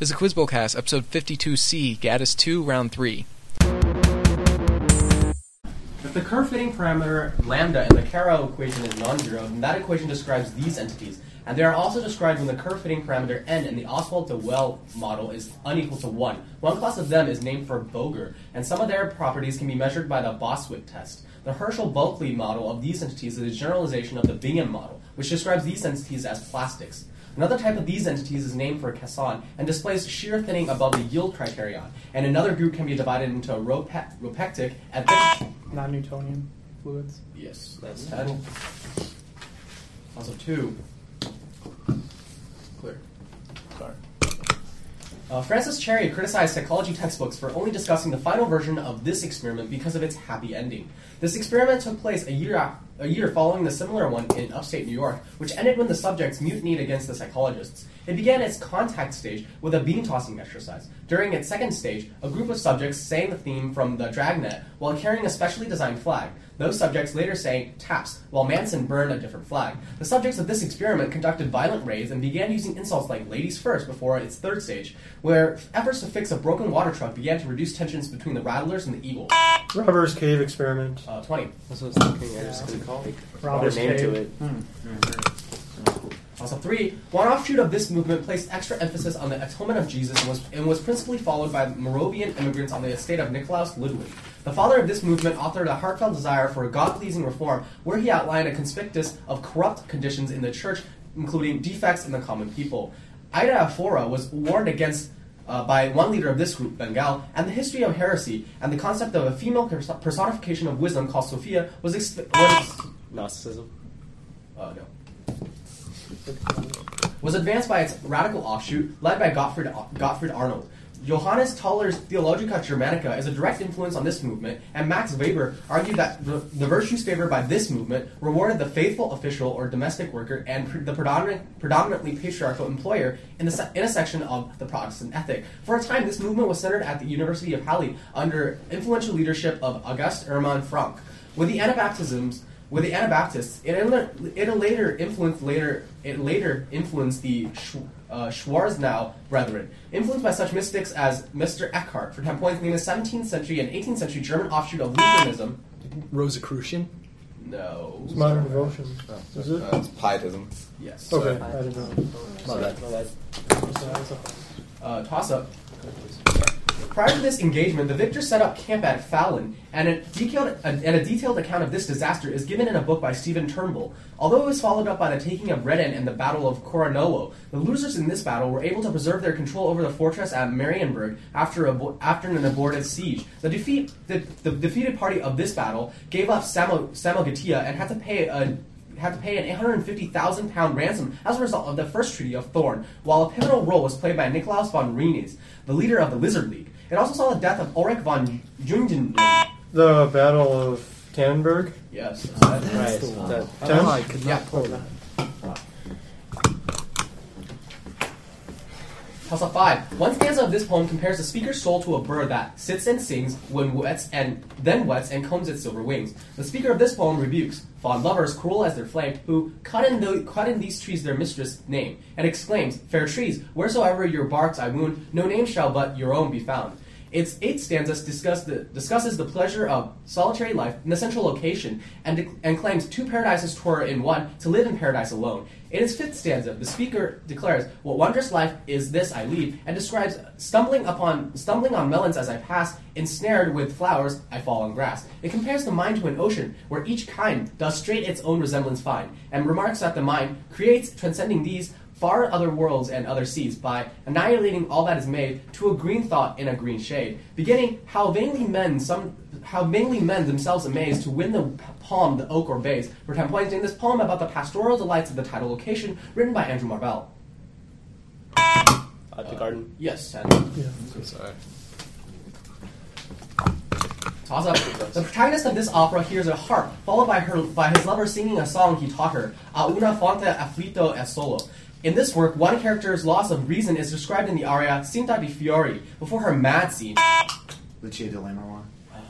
This is a Quizbowl Cast, episode 52C, Gaddis 2, round 3. If the curve-fitting parameter lambda in the Carreau equation is non-zero, then that equation describes these entities. And they are also described when the curve-fitting parameter n in the Ostwald-de Waele model is unequal to 1. One class of them is named for Boger, and some of their properties can be measured by the Bostwick test. The Herschel-Bulkley model of these entities is a generalization of the Bingham model, which describes these entities as plastics. Another type of these entities is named for Casson and displays shear thinning above the yield criterion. And another group can be divided into rope- rheopectic and non-Newtonian fluids. Yes, that's ten. Also two. Clear. Sorry. Uh, Francis Cherry criticized psychology textbooks for only discussing the final version of this experiment because of its happy ending. This experiment took place a year a, a year following the similar one in upstate New York, which ended when the subjects mutinied against the psychologists. It began its contact stage with a beam tossing exercise. During its second stage, a group of subjects sang the theme from the dragnet while carrying a specially designed flag. Those subjects later sang taps, while Manson burned a different flag. The subjects of this experiment conducted violent raids and began using insults like ladies first before its third stage, where efforts to fix a broken water truck began to reduce tensions between the rattlers and the eagle. Robbers Cave experiment. Uh, 20. That's what I was thinking. I just couldn't call it. Robbers name to Cave. it. Also, three, one offshoot of this movement placed extra emphasis on the atonement of Jesus and was, and was principally followed by Moravian immigrants on the estate of Nikolaus Ludwig. The father of this movement authored a heartfelt desire for a God pleasing reform where he outlined a conspictus of corrupt conditions in the church, including defects in the common people. Adiaphora was warned against uh, by one leader of this group, Bengel, and the history of heresy and the concept of a female perso- personification of wisdom called Sophia was, exp- was Gnosticism. uh, no. was advanced by its radical offshoot, led by Gottfried, Gottfried Arnold. Johannes Tauler's Theologica Germanica is a direct influence on this movement, and Max Weber argued that the, the virtues favored by this movement rewarded the faithful official or domestic worker and pre- the predominant, predominantly patriarchal employer in, the a section of the Protestant ethic. For a time, this movement was centered at the University of Halle under influential leadership of Auguste Hermann Francke. With the Anabaptisms, with the Anabaptists, it, it later influenced later it later influenced the Sch- uh, Schwarzenau brethren, influenced by such mystics as Meister Eckhart, for 10 points, named the 17th century and 18th century German offshoot of Lutheranism. Rosicrucian? No. It's modern devotion. Is it? Uh, it's pietism. Yes. Okay, I didn't know. My bad. My bad. uh, toss up. Prior to this engagement, the victors set up camp at Fallon, and a, detailed, and a detailed account of this disaster is given in a book by Stephen Turnbull. Although it was followed up by the taking of Redden and the Battle of Koronowo, the losers in this battle were able to preserve their control over the fortress at Marienburg after, abo- after an aborted siege. The, defeat, the, the defeated party of this battle gave up Samo, and had to pay a had to pay an 850,000 pound ransom as a result of the First Treaty of Thorn, while a pivotal role was played by Nikolaus von Rienes, the leader of the Lizard League. It also saw the death of Ulrich von Jungingen. The Battle of Tannenberg. Yes. Right. That, I Ten? don't know, I could Yeah. not pull that. Toss up five. One stanza of this poem compares the speaker's soul to a bird that sits and sings when wets and then wets and combs its silver wings. The speaker of this poem rebukes fond lovers, cruel as their flame, who cut in, the, cut in these trees their mistress' name, and exclaims, Fair trees, wheresoever your barks I wound, no name shall but your own be found. Its eighth stanza discuss the, discusses the pleasure of solitary life in the central location and, and claims two paradises twere in one to live in paradise alone. In its fifth stanza, the speaker declares, "What wondrous life is this I lead," and describes stumbling upon stumbling on melons as I pass, ensnared with flowers I fall on grass. It compares the mind to an ocean where each kind does straight its own resemblance find, and remarks that the mind creates transcending these far other worlds and other seas by annihilating all that is made to a green thought in a green shade. Beginning, how vainly men some how vainly men themselves amaze to win the palm, the oak or vase, For ten points in this poem about the pastoral delights of the tidal location, written by Andrew Marvell. At the garden. Uh, yes, ten. So sorry. Toss up. The protagonist of this opera hears a harp, followed by her by his lover singing a song he taught her, A una fonte afflitto e solo. In this work, one character's loss of reason is described in the aria Cinta di Fiori, before her mad scene. Lucia di Lammermoor? Oh, uh,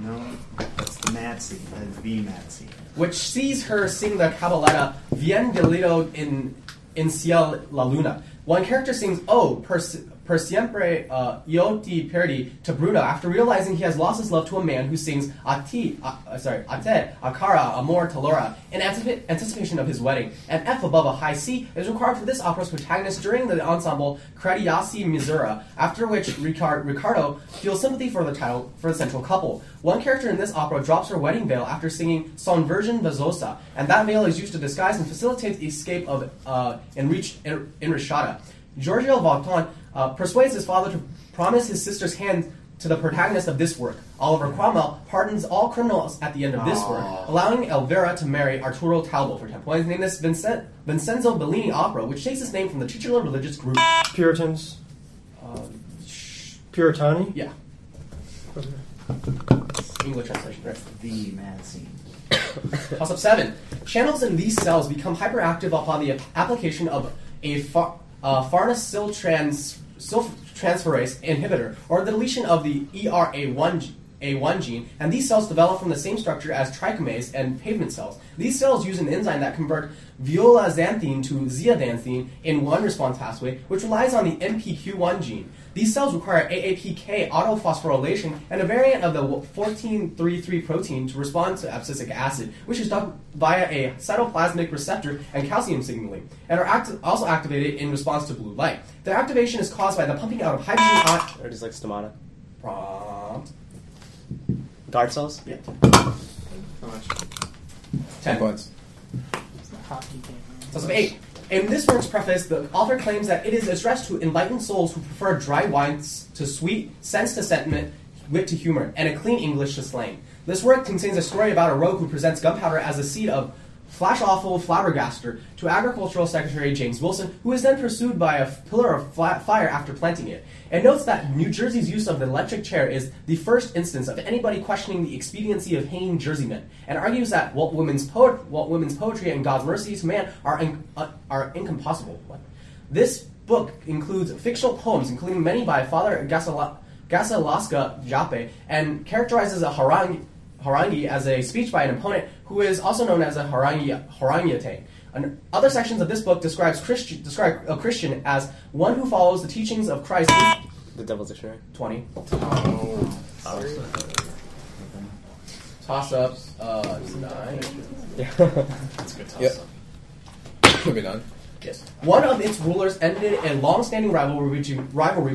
no. No, that's the mad scene. That is the mad scene. which sees her sing the cabaletta Vien diletto in in Ciel la Luna. One character sings "Oh, pers- per siempre uh, io ti perdi to Bruno after realizing he has lost his love to a man who sings ati, uh, uh, sorry, ate, akara, amor, talora in anticipa- anticipation of his wedding. An F above a high C is required for this opera's protagonist during the ensemble Credeasi misera, after which Ricard- Riccardo feels sympathy for the title for the central couple. One character in this opera drops her wedding veil after singing Son vergin vezzosa, and that veil is used to disguise and facilitate the escape of uh, Enrich- En- Enrichetta. Giorgio Valton uh, persuades his father to promise his sister's hand to the protagonist of this work. Oliver Cromwell pardons all criminals at the end of this work, allowing Elvira to marry Arturo Talbot for 10 points. Name this Vincent, Vincenzo Bellini opera, which takes its name from the titular religious group. Puritans. Um, sh- Puritani. yeah, Okay. English translation. Right. The mad scene. Toss up seven. Channels in these cells become hyperactive upon the application of a far, uh, farnesyltrans transferase inhibitor or the deletion of the E ERA1 g- A1 gene, and these cells develop from the same structure as trichomes and pavement cells. These cells use an enzyme that convert violaxanthin to zeaxanthin in one response pathway, which relies on the NPQ1 gene. These cells require AAPK autophosphorylation and a variant of the 1433 protein to respond to abscisic acid, which is done via a cytoplasmic receptor and calcium signaling, and are act- also activated in response to blue light. Their activation is caused by the pumping out of hydrogen ion. Or just like stomata. Guard cells? Yeah. How much? Ten. points. It's the hockey game. Toss up eight. In this work's preface, the author claims that it is addressed to enlightened souls who prefer dry wines to sweet, sense to sentiment, wit to humor, and a clean English to slang. This work contains a story about a rogue who presents gunpowder as a seed of flash awful flabbergaster to Agricultural Secretary James Wilson, who is then pursued by a pillar of fire after planting it. It notes that New Jersey's use of the electric chair is the first instance of anybody questioning the expediency of hanging Jerseymen, and argues that Walt Whitman's, poet- Walt Whitman's poetry and God's mercy to man are, in- uh, are incompossible. What? This book includes fictional poems, including many by Father Gasala- Gassalasca Jape, and characterizes a harangue, harangue as a speech by an opponent who is also known as a harangue, haranguete. And other sections of this book describes Christi- describe a Christian as one who follows the teachings of Christ. The Devil's Dictionary. 20. Toss up uh, 9. Yeah. That's a good toss Yep. up. Moving on. Yes. One of its rulers ended a long-standing rivalry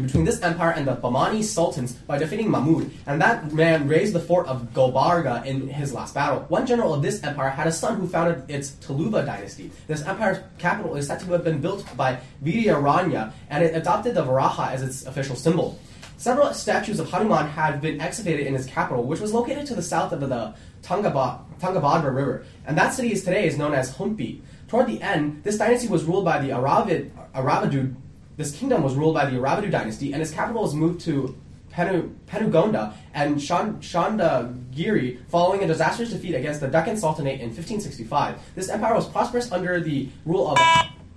between, this empire and the Bahmani sultans by defeating Mahmud, and that man raised the fort of Gulbarga in his last battle. One general of this empire had a son who founded its Tuluva dynasty. This empire's capital is said to have been built by Vidyaranya, and it adopted the Varaha as its official symbol. Several statues of Hanuman had been excavated in its capital, which was located to the south of the Tungabha- Tungabhadra River, and that city is today is known as Hampi. Toward the end, this dynasty was ruled by the Aravid, Aravidu. This kingdom was ruled by the Aravidu dynasty, and its capital was moved to Penu, Penukonda and Chandragiri following a disastrous defeat against the Deccan Sultanate in 1565. This empire was prosperous under the rule of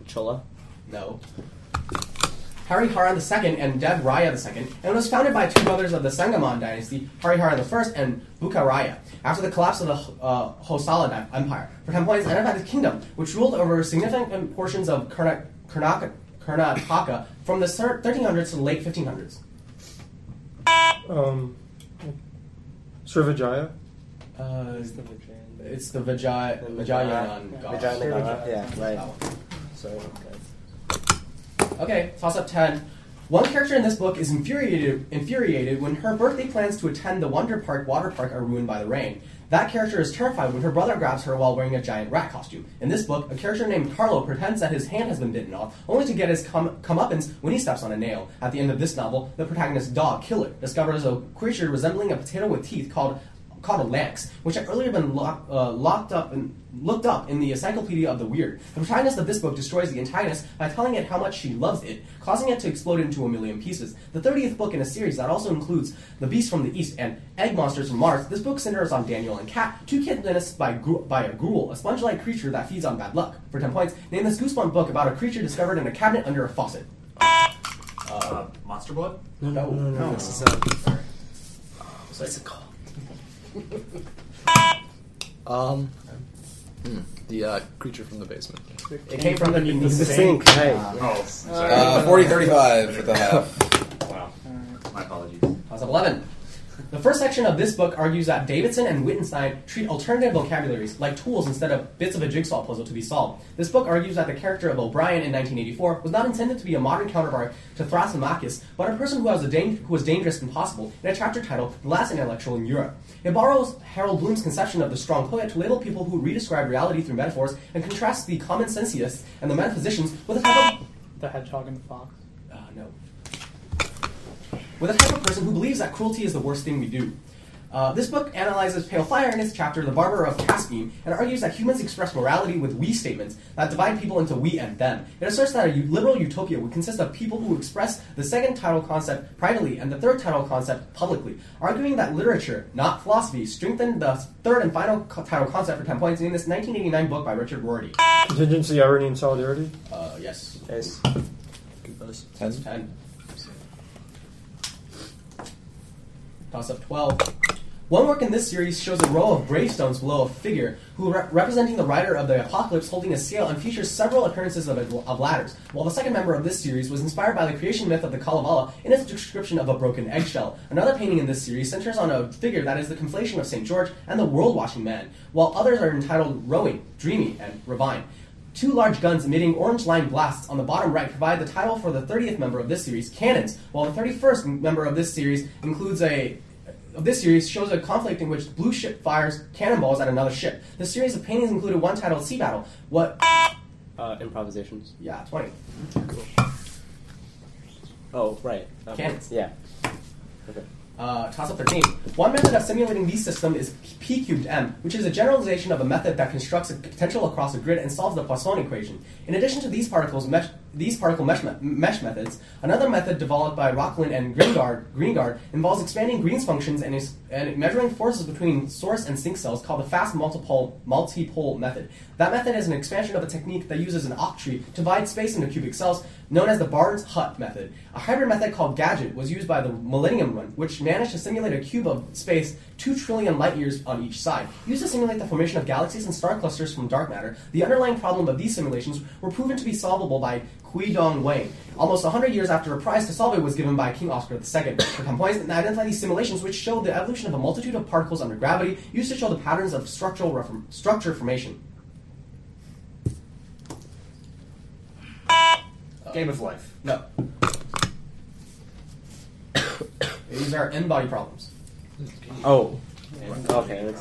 Chola. no. Hariharan II and Dev Raya II, and was founded by two brothers of the Sangaman dynasty, Hariharan I and Bukharaya, after the collapse of the uh, Hoysala Empire. For 10 points, ended by the kingdom, which ruled over significant portions of Karna- Karnataka, Karnataka from the 1300s to the late 1500s. Um, Srivijaya. Uh, It's the Vijay. it's the Vijay, The Vijayanagara. Vijayanagara. Yeah, That right. one. So, okay. Okay, toss up 10. One character in this book is infuriated, infuriated when her birthday plans to attend the Wonder Park water park are ruined by the rain. That character is terrified when her brother grabs her while wearing a giant rat costume. In this book, a character named Carlo pretends that his hand has been bitten off, only to get his come- comeuppance when he steps on a nail. At the end of this novel, the protagonist's dog, Killer, discovers a creature resembling a potato with teeth called called a lynx, which had earlier been lock, uh, locked up and looked up in the Encyclopedia of the Weird. The protagonist of this book destroys the antagonist by telling it how much she loves it, causing it to explode into a million pieces. The 30th book in a series that also includes The Beast from the East and Egg Monsters from Mars, this book centers on Daniel and Kat, two kids menaced by, gru- by a Grool, a sponge-like creature that feeds on bad luck. For 10 points, name this Goosebump book about a creature discovered in a cabinet under a faucet. Uh, Monster Blood? No, no, no, this is, uh, What's it called? um, hmm, the uh, creature from the basement. It came from beneath the sink. Hey. Oh, uh, sorry. Uh, 40, 35 with the half. Wow. My apologies. How's up 11? The first section of this book argues that Davidson and Wittgenstein treat alternative vocabularies like tools instead of bits of a jigsaw puzzle to be solved. This book argues that the character of O'Brien in 1984 was not intended to be a modern counterpart to Thrasymachus, but a person who was, a dang- who was dangerous and possible in a chapter titled The Last Intellectual in Europe. It borrows Harold Bloom's conception of the strong poet to label people who redescribe reality through metaphors and contrasts the common sensiists and the metaphysicians with a type of The hedgehog and the fox. uh, no. With a type of person who believes that cruelty is the worst thing we do. Uh, this book analyzes Pale Fire in its chapter The Barber of Kasbeam and argues that humans express morality with we statements that divide people into we and them. It asserts that a u- liberal utopia would consist of people who express the second title concept privately and the third title concept publicly, arguing that literature, not philosophy, strengthened the third and final co- title concept for 10 points in this 1989 book by Richard Rorty. Contingency, irony, and solidarity. Uh, yes. Yes. Ten. 10. Up 12. One work in this series shows a row of gravestones below a figure who re- representing the rider of the apocalypse holding a scale and features several occurrences of, of ladders, while the second member of this series was inspired by the creation myth of the Kalevala in its description of a broken eggshell. Another painting in this series centers on a figure that is the conflation of St. George and the world-washing man, while others are entitled Rowing, Dreamy, and Ravine. Two large guns emitting orange line blasts on the bottom right provide the title for the 30th member of this series, Cannons, while the 31st member of this series includes a of this series shows a conflict in which the blue ship fires cannonballs at another ship. The series of paintings included one titled Sea Battle. What? Uh, improvisations. Yeah, 20. Oh, right. Okay. Cannons. Yeah. Okay. Uh, toss up 13. One method of simulating these systems is P cubed M, which is a generalization of a method that constructs a potential across a grid and solves the Poisson equation. In addition to these particles mesh, these particle mesh, me- mesh methods, another method developed by Rokhlin and Greengard, Greengard involves expanding Green's functions and, is, and measuring forces between source and sink cells called the fast multipole, multipole method. That method is an expansion of a technique that uses an octree to divide space into cubic cells, known as the Barnes-Hut method. A hybrid method called Gadget was used by the Millennium Run, which managed to simulate a cube of space 2 trillion light years on each side. Used to simulate the formation of galaxies and star clusters from dark matter, the underlying problem of these simulations were proven to be solvable by Qiudong Wang. Almost 100 years after a prize to solve it was given by King Oscar II for 10 points and identify these simulations which show the evolution of a multitude of particles under gravity used to show the patterns of structural reform- structure formation. Game of Life. No. These are n-body problems. Oh. Okay.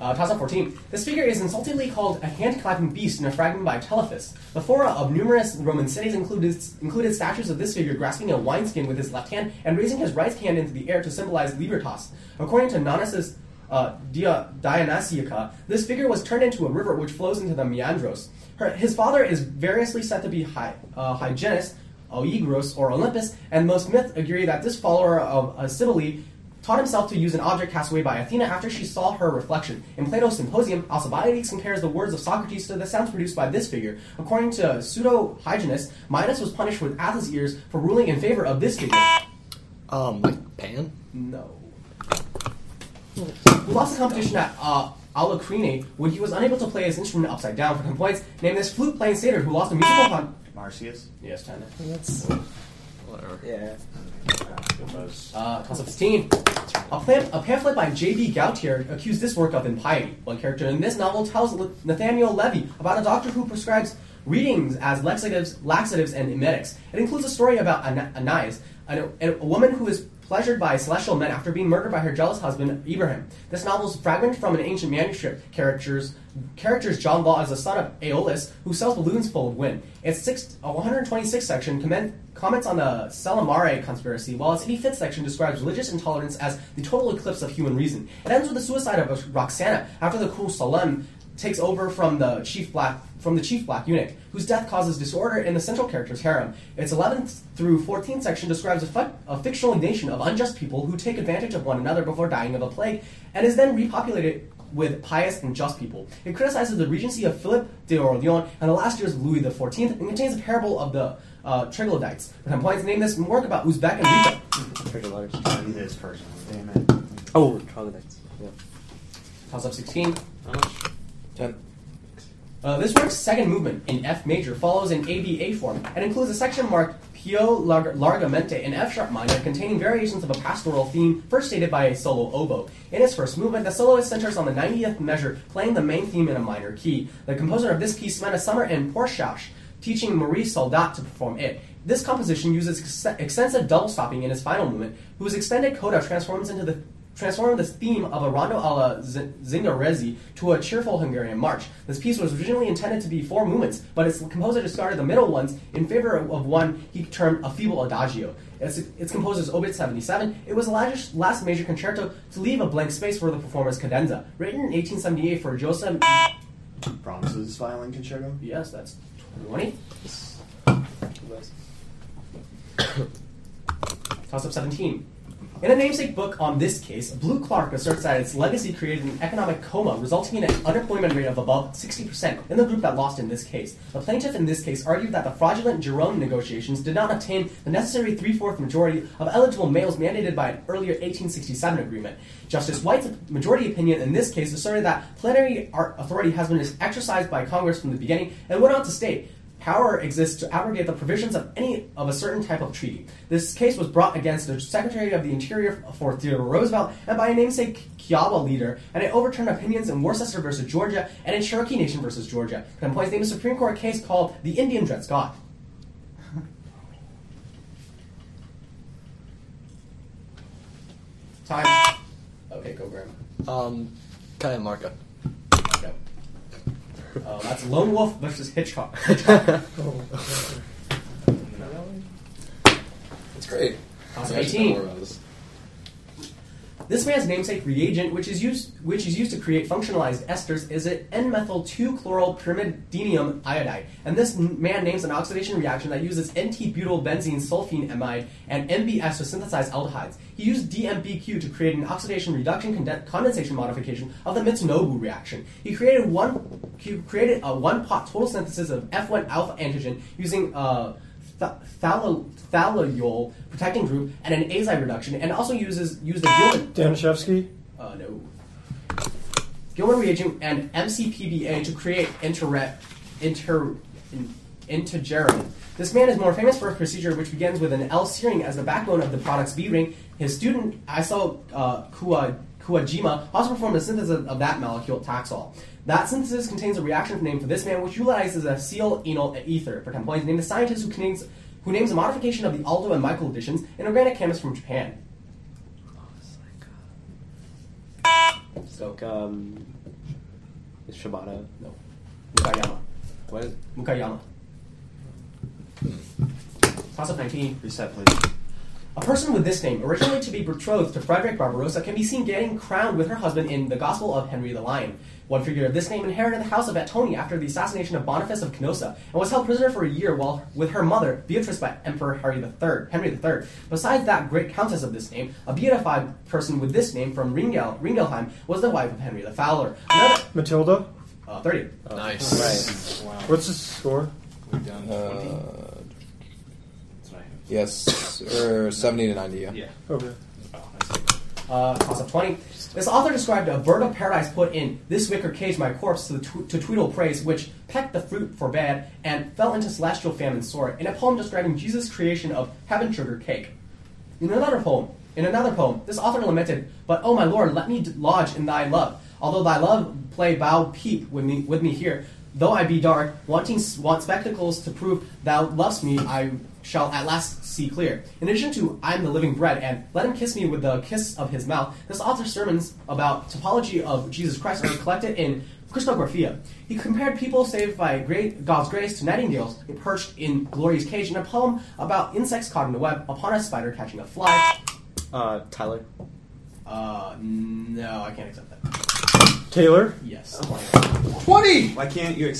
Uh, toss up 14. This figure is insultingly called a hand-clapping beast in a fragment by Telephus. The fora of numerous Roman cities included, included statues of this figure grasping a wineskin with his left hand and raising his right hand into the air to symbolize libertas. According to Nonnatus uh, Dia, Dionysiaca, this figure was turned into a river which flows into the Meandros. Her, his father is variously said to be Hy, uh, Hyagnis, Oeagrus, or Olympus, and most myths agree that this follower of uh, taught himself to use an object cast away by Athena after she saw her reflection. In Plato's Symposium, Alcibiades compares the words of Socrates to the sounds produced by this figure. According to pseudo Hyginus, Midas was punished with ass's ears for ruling in favor of this figure. Um, like Pan? No. Who lost the competition at uh, Alacrine when he was unable to play his instrument upside down for 10 points, named this flute playing satyr who lost a musical con. Marsyas. Yes, 10. Whatever. Yeah. Uh, up 16. A, plan- a pamphlet by J.B. Gautier accused this work of impiety. One character in this novel tells Nathaniel Levy about a doctor who prescribes readings as laxatives, laxatives and emetics. It includes a story about Ana- Anais, a, a woman who is pleasured by celestial men after being murdered by her jealous husband Ibrahim. This novel is fragmented from an ancient manuscript. Characters characters John Law is the son of Aeolus, who sells balloons full of wind. Its six, uh, 126 section comment, comments on the Cellamare conspiracy, while its 85th section describes religious intolerance as the total eclipse of human reason. It ends with the suicide of Roxana after the cruel Salem takes over from the chief black from the chief black eunuch, whose death causes disorder in the central character's harem. Its 11th through 14th section describes a, fi- a fictional nation of unjust people who take advantage of one another before dying of a plague, and is then repopulated with pious and just people. It criticizes the regency of Philip de Orleans and the last years of Louis XIV, and contains a parable of the uh, troglodytes. For 10 points, name this work about Uzbek and Rica. Treasure large. It is. Damn it. Oh, troglodytes. Yeah. Toss up 16. Ten. Uh, this work's second movement in F major follows an ABA form and includes a section marked Pio Lar- Largamente in F sharp minor containing variations of a pastoral theme first stated by a solo oboe. In its first movement, the soloist centers on the 90th measure, playing the main theme in a minor key. The composer of this piece spent a summer in Pörtschach teaching Marie Soldat to perform it. This composition uses ex- extensive double stopping in its final movement, whose extended coda transforms into the transformed the theme of a rondo alla Z- Zingarese to a cheerful Hungarian march. This piece was originally intended to be four movements, but its composer discarded the middle ones in favor of one he termed a feeble adagio. Its, its composer is Obit 77. It was the last, last major concerto to leave a blank space for the performer's cadenza. Written in 1878 for Joseph. Brahms's violin concerto. Yes, that's 20. Toss up 17. In a namesake book on this case, Blue Clark asserts that its legacy created an economic coma, resulting in an unemployment rate of above 60% in the group that lost in this case. The plaintiff in this case argued that the fraudulent Jerome negotiations did not obtain the necessary three-fourth majority of eligible males mandated by an earlier 1867 agreement. Justice White's majority opinion in this case asserted that plenary authority has been exercised by Congress from the beginning, and went on to state, Power exists to abrogate the provisions of any of a certain type of treaty. This case was brought against the Secretary of the Interior for Theodore Roosevelt and by a namesake Kiowa leader, and it overturned opinions in Worcester versus Georgia and in Cherokee Nation versus Georgia. It employs the Supreme Court case called the Indian Dred Scott. Time. Okay, go Graham. Um, Kaya Marka. Okay. Uh, that's Lone Wolf versus Hitchcock. It's great. Awesome. I should know 18. more about this. This man's namesake reagent, which is used which is used to create functionalized esters, is an N-methyl-2-chloropyrimidinium iodide. And this man names an oxidation reaction that uses NT-butylbenzene sulfene amide and MBS to synthesize aldehydes. He used DMBQ to create an oxidation reduction condensation modification of the Mitsunobu reaction. He created one he created a one-pot total synthesis of F1 alpha antigen using uh, th- protecting group and an azide reduction, and also uses used the Gilman Danishevsky? uh, no. Gilman reagent and MCPBA to create inter inter in. This man is more famous for a procedure which begins with an L-serine as the backbone of the product's B ring. His student Iso uh, Kuwa, Kuwajima also performed a synthesis of that molecule, Taxol. That synthesis contains a reaction name for this man, which utilizes a silyl enol ether. For 10 points, named a scientist who names, who names a modification of the aldol and Michael additions, an organic chemist from Japan. So, um, is Shibata. no. Mukaiyama. What is Mukaiyama. Toss up 19. Reset, please. A person with this name, originally to be betrothed to Frederick Barbarossa, can be seen getting crowned with her husband in the Gospel of Henry the Lion. One figure of this name inherited the house of Attoni after the assassination of Boniface of Canossa and was held prisoner for a year while with her mother, Beatrice by Emperor Harry III, Henry III. Besides that great countess of this name, a beatified person with this name from Ringel, Ringelheim was the wife of Henry the Fowler. Another, Matilda? uh, 30. Nice. Right. Wow. What's the score? We've done 20. Uh, That's what I have. Yes, or 70 to 90, yeah. Yeah. Okay. Oh, I see. uh, toss up 20. This author described a bird of paradise put in this wicker cage my corpse to, the tw- to Tweedle praise, which pecked the fruit for bad and fell into celestial famine sore, in a poem describing Jesus' creation of heaven sugar cake. In another poem, in another poem, this author lamented, "But oh my Lord, let me d- lodge in Thy love. Although Thy love play bow peep with me with me here, though I be dark, wanting want spectacles to prove Thou lovest me, I shall at last see clear." In addition to "I am the living bread" and "Let him kiss me with the kiss of his mouth," this author's sermons about topology of Jesus Christ are collected in Christographia. He compared people saved by great God's grace to nightingales perched in Glory's cage in a poem about insects caught in the web upon a spider catching a fly. Uh, Tyler. Uh, no, I can't accept that. Taylor? Yes. 20! Why can't you accept